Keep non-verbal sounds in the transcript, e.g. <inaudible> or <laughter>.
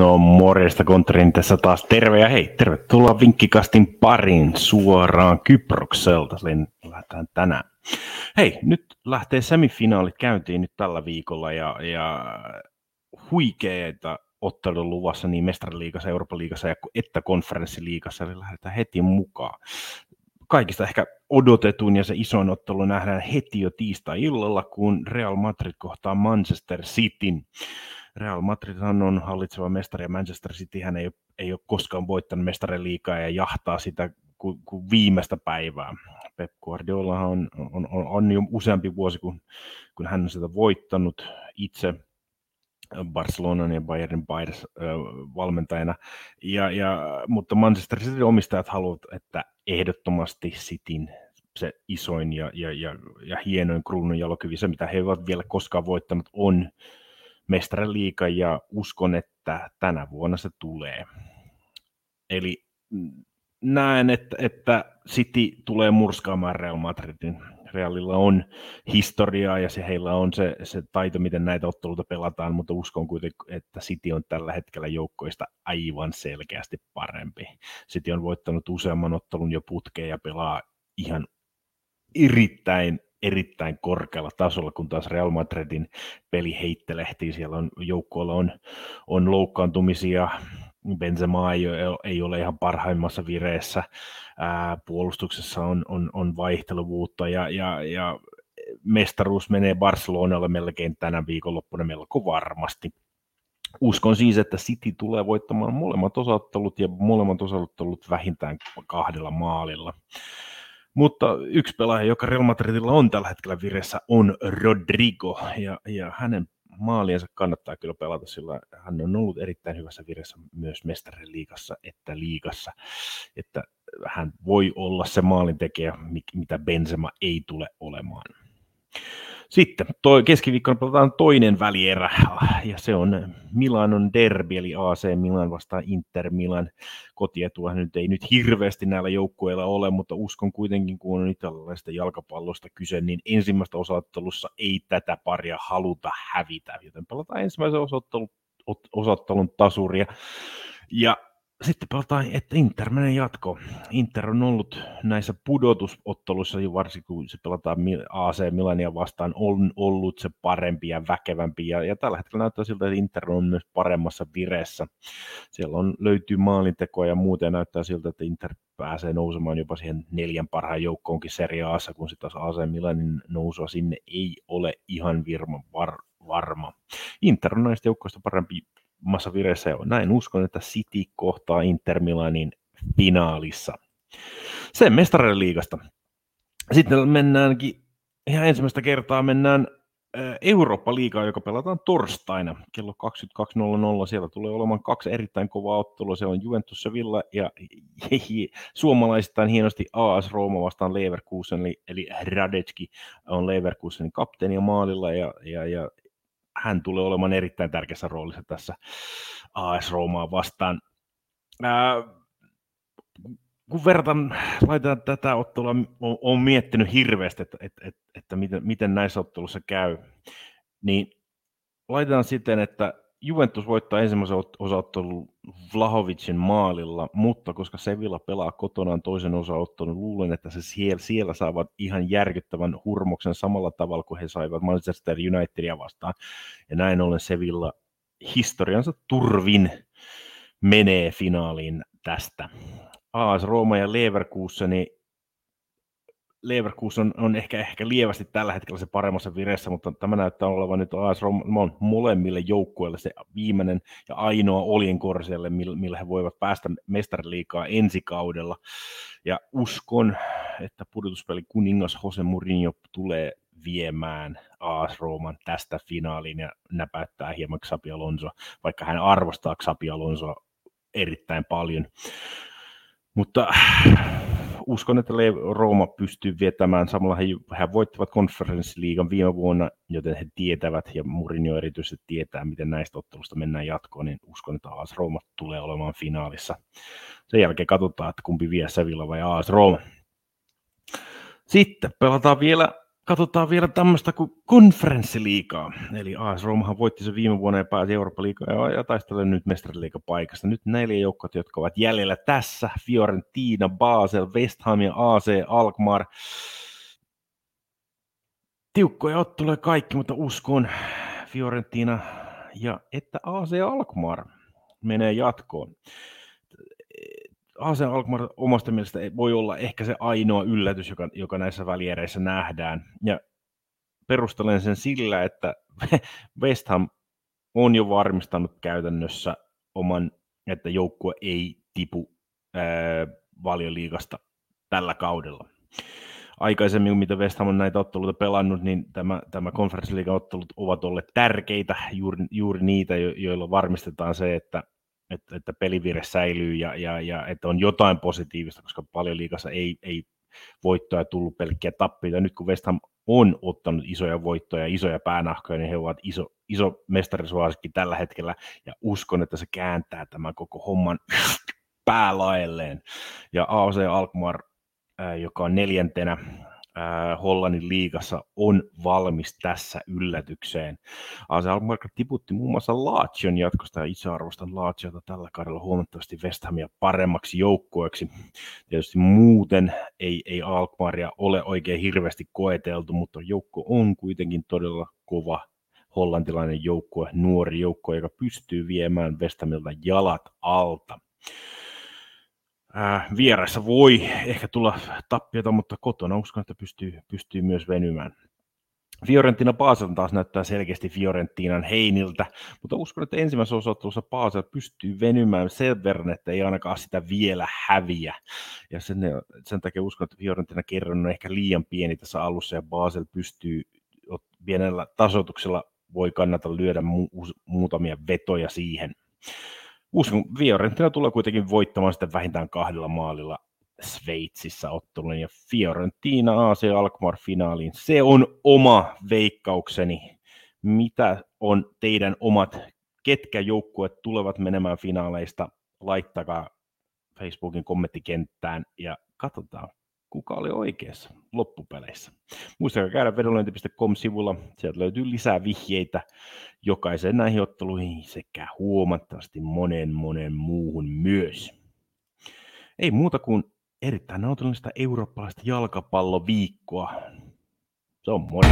No morjesta Kontrin tässä taas terve ja hei, tervetuloa Vinkkikastin pariin suoraan Kyprokselta. Lähdetään tänään. Hei, nyt lähtee semifinaalit käyntiin nyt tällä viikolla ja, ja huikeita ottelun luvassa niin mestariliigassa, Euroopan liigassa että konferenssiliigassa, eli lähdetään heti mukaan. Kaikista ehkä odotetun ja se isoin ottelu nähdään heti jo tiistai-illalla, kun Real Madrid kohtaa Manchester Cityn. Real Madrid on hallitseva mestari ja Manchester City hän ei, ei ole koskaan voittanut mestarin liikaa ja jahtaa sitä kuin, kuin viimeistä päivää. Pep Guardiola on, on, on, on jo useampi vuosi, kun, kun hän on sitä voittanut itse Barcelonan ja Bayernin Bayers, äh, valmentajana. Ja, ja, mutta Manchester City omistajat haluavat, että ehdottomasti Cityn se isoin ja, ja, ja, ja hienoin kruunun jalokivi, se mitä he eivät vielä koskaan voittanut, on mestariliiga ja uskon, että tänä vuonna se tulee. Eli näen, että, että City tulee murskaamaan Real Madridin. Realilla on historiaa ja se, heillä on se, se taito, miten näitä otteluita pelataan, mutta uskon kuitenkin, että City on tällä hetkellä joukkoista aivan selkeästi parempi. City on voittanut useamman ottelun jo putkeen ja pelaa ihan erittäin erittäin korkealla tasolla, kun taas Real Madridin peli heittelehtii. Siellä on joukkueella on, on loukkaantumisia, Benzema ei, ei ole ihan parhaimmassa vireessä, ää, puolustuksessa on, on, on vaihteluvuutta ja, ja, ja mestaruus menee Barcelonalle melkein tänä viikonloppuna melko varmasti. Uskon siis, että City tulee voittamaan molemmat osattelut ja molemmat osattelut vähintään kahdella maalilla. Mutta yksi pelaaja, joka Real Madridilla on tällä hetkellä viressä, on Rodrigo, ja, ja hänen maaliensa kannattaa kyllä pelata, sillä hän on ollut erittäin hyvässä viressä myös mestarin liigassa että liigassa, että hän voi olla se maalintekijä, mitä Benzema ei tule olemaan. Sitten toi, keskiviikkona pelataan toinen välierä, ja se on Milanon derby, eli AC Milan vastaan Inter Milan. Kotietua nyt ei nyt hirveästi näillä joukkueilla ole, mutta uskon kuitenkin, kun on italialaisesta jalkapallosta kyse, niin ensimmäistä osattelussa ei tätä paria haluta hävitä, joten pelataan ensimmäisen osattelun, osattelun tasuria. Ja sitten pelataan, että Inter menee jatko. Inter on ollut näissä pudotusotteluissa, varsinkin kun se pelataan AC Milania vastaan, on ollut se parempi ja väkevämpi. Ja, ja tällä hetkellä näyttää siltä, että Inter on myös paremmassa vireessä. Siellä on, löytyy maalintekoa ja muuten ja näyttää siltä, että Inter pääsee nousemaan jopa siihen neljän parhaan joukkoonkin Serie Assa, kun sitten taas AC Milanin nousua sinne ei ole ihan virma, var, varma. Inter on näistä joukkoista parempi paremmassa vireessä. Ja näin uskon, että City kohtaa Inter Milanin finaalissa. Sen mestareiden liigasta. Sitten mennäänkin ihan ensimmäistä kertaa mennään Eurooppa-liigaa, joka pelataan torstaina kello 22.00. Siellä tulee olemaan kaksi erittäin kovaa ottelua. Se on Juventus Sevilla ja <laughs> suomalaisittain hienosti AS Rooma vastaan Leverkusen, eli, eli Radetski on Leverkusenin kapteeni ja maalilla ja, ja, ja hän tulee olemaan erittäin tärkeässä roolissa tässä AS Roomaa vastaan. Ää, kun verran laitetaan tätä ottelua, on miettinyt hirveästi, että, että, että, että miten, miten näissä ottelussa käy, niin laitetaan siten, että Juventus voittaa ensimmäisen osaottelun Vlahovicin maalilla, mutta koska Sevilla pelaa kotonaan toisen osaottelun, luulen, että se siellä, siellä saavat ihan järkyttävän hurmoksen samalla tavalla kuin he saivat Manchester Unitedia vastaan. Ja näin ollen Sevilla historiansa turvin menee finaaliin tästä. AS Rooma ja Leverkusen Leverkusen on, on ehkä, ehkä lievästi tällä hetkellä se paremmassa vireessä, mutta tämä näyttää olevan nyt AS Roman molemmille joukkueille se viimeinen ja ainoa oljenkorselle, millä, he voivat päästä mestariliikaa ensi kaudella. Ja uskon, että pudotuspeli kuningas Jose Mourinho tulee viemään AS Rooman tästä finaaliin ja näpäyttää hieman Xabi Alonso, vaikka hän arvostaa Xabi Alonsoa erittäin paljon. Mutta uskon, että Rooma pystyy vietämään. Samalla he, he voittivat konferenssiliigan viime vuonna, joten he tietävät, ja Mourinho erityisesti tietää, miten näistä ottelusta mennään jatkoon, niin uskon, että AS Rooma tulee olemaan finaalissa. Sen jälkeen katsotaan, että kumpi vie Sevilla vai AS Rooma. Sitten pelataan vielä katsotaan vielä tämmöistä kuin konferenssiliikaa. Eli AS Romahan voitti se viime vuonna ja pääsi Eurooppa-liigaan ja, ja taistelee nyt mestariliikapaikasta. Nyt neljä joukkoa, jotka ovat jäljellä tässä. Fiorentina, Basel, West Ham ja AC Alkmaar. Tiukkoja otteluja kaikki, mutta uskon Fiorentina ja että AC Alkmaar menee jatkoon. AC Alkmaar omasta mielestä voi olla ehkä se ainoa yllätys, joka, joka näissä väliereissä nähdään. Ja perustelen sen sillä, että <laughs> West Ham on jo varmistanut käytännössä oman, että joukkue ei tipu ää, valioliigasta tällä kaudella. Aikaisemmin, mitä West Ham on näitä otteluita pelannut, niin tämä, tämä konferenssiliiga-ottelut ovat olleet tärkeitä, juuri, juuri niitä, joilla varmistetaan se, että että, että pelivire säilyy ja, ja, ja että on jotain positiivista, koska paljon liikassa ei, ei voittoja tullut pelkkiä tappia. Nyt kun West Ham on ottanut isoja voittoja, isoja päänahkoja, niin he ovat iso, iso mestarisuosikki tällä hetkellä, ja uskon, että se kääntää tämän koko homman <sniffs> päälaelleen. Ja AOC Alkmaar, joka on neljäntenä, äh, Hollannin liigassa on valmis tässä yllätykseen. AC Alkmaar tiputti muun muassa Laatsion jatkosta ja itse arvostan Laatsiota tällä kaudella huomattavasti West Hamia paremmaksi joukkueeksi. Tietysti muuten ei, ei Alkmaaria ole oikein hirveästi koeteltu, mutta joukko on kuitenkin todella kova hollantilainen joukkue, nuori joukkue, joka pystyy viemään West Hamilta jalat alta. Äh, vieraissa voi ehkä tulla tappiota, mutta kotona uskon, että pystyy, pystyy myös venymään. Fiorentina Basel taas näyttää selkeästi Fiorentinan heiniltä, mutta uskon, että ensimmäisessä osoittelussa Basel pystyy venymään sen verran, että ei ainakaan sitä vielä häviä. Ja sen, sen takia uskon, että Fiorentina kerran on ehkä liian pieni tässä alussa ja Basel pystyy pienellä tasoituksella voi kannata lyödä mu- muutamia vetoja siihen uskon, Fiorentina tulee kuitenkin voittamaan sitten vähintään kahdella maalilla Sveitsissä ottelun ja Fiorentina AC Alkmaar finaaliin. Se on oma veikkaukseni. Mitä on teidän omat, ketkä joukkueet tulevat menemään finaaleista? Laittakaa Facebookin kommenttikenttään ja katsotaan, kuka oli oikeassa loppupeleissä. Muistakaa käydä vedonlyönti.com-sivulla, sieltä löytyy lisää vihjeitä jokaisen näihin otteluihin sekä huomattavasti monen monen muuhun myös. Ei muuta kuin erittäin nautinnollista eurooppalaista jalkapalloviikkoa. Se on moi.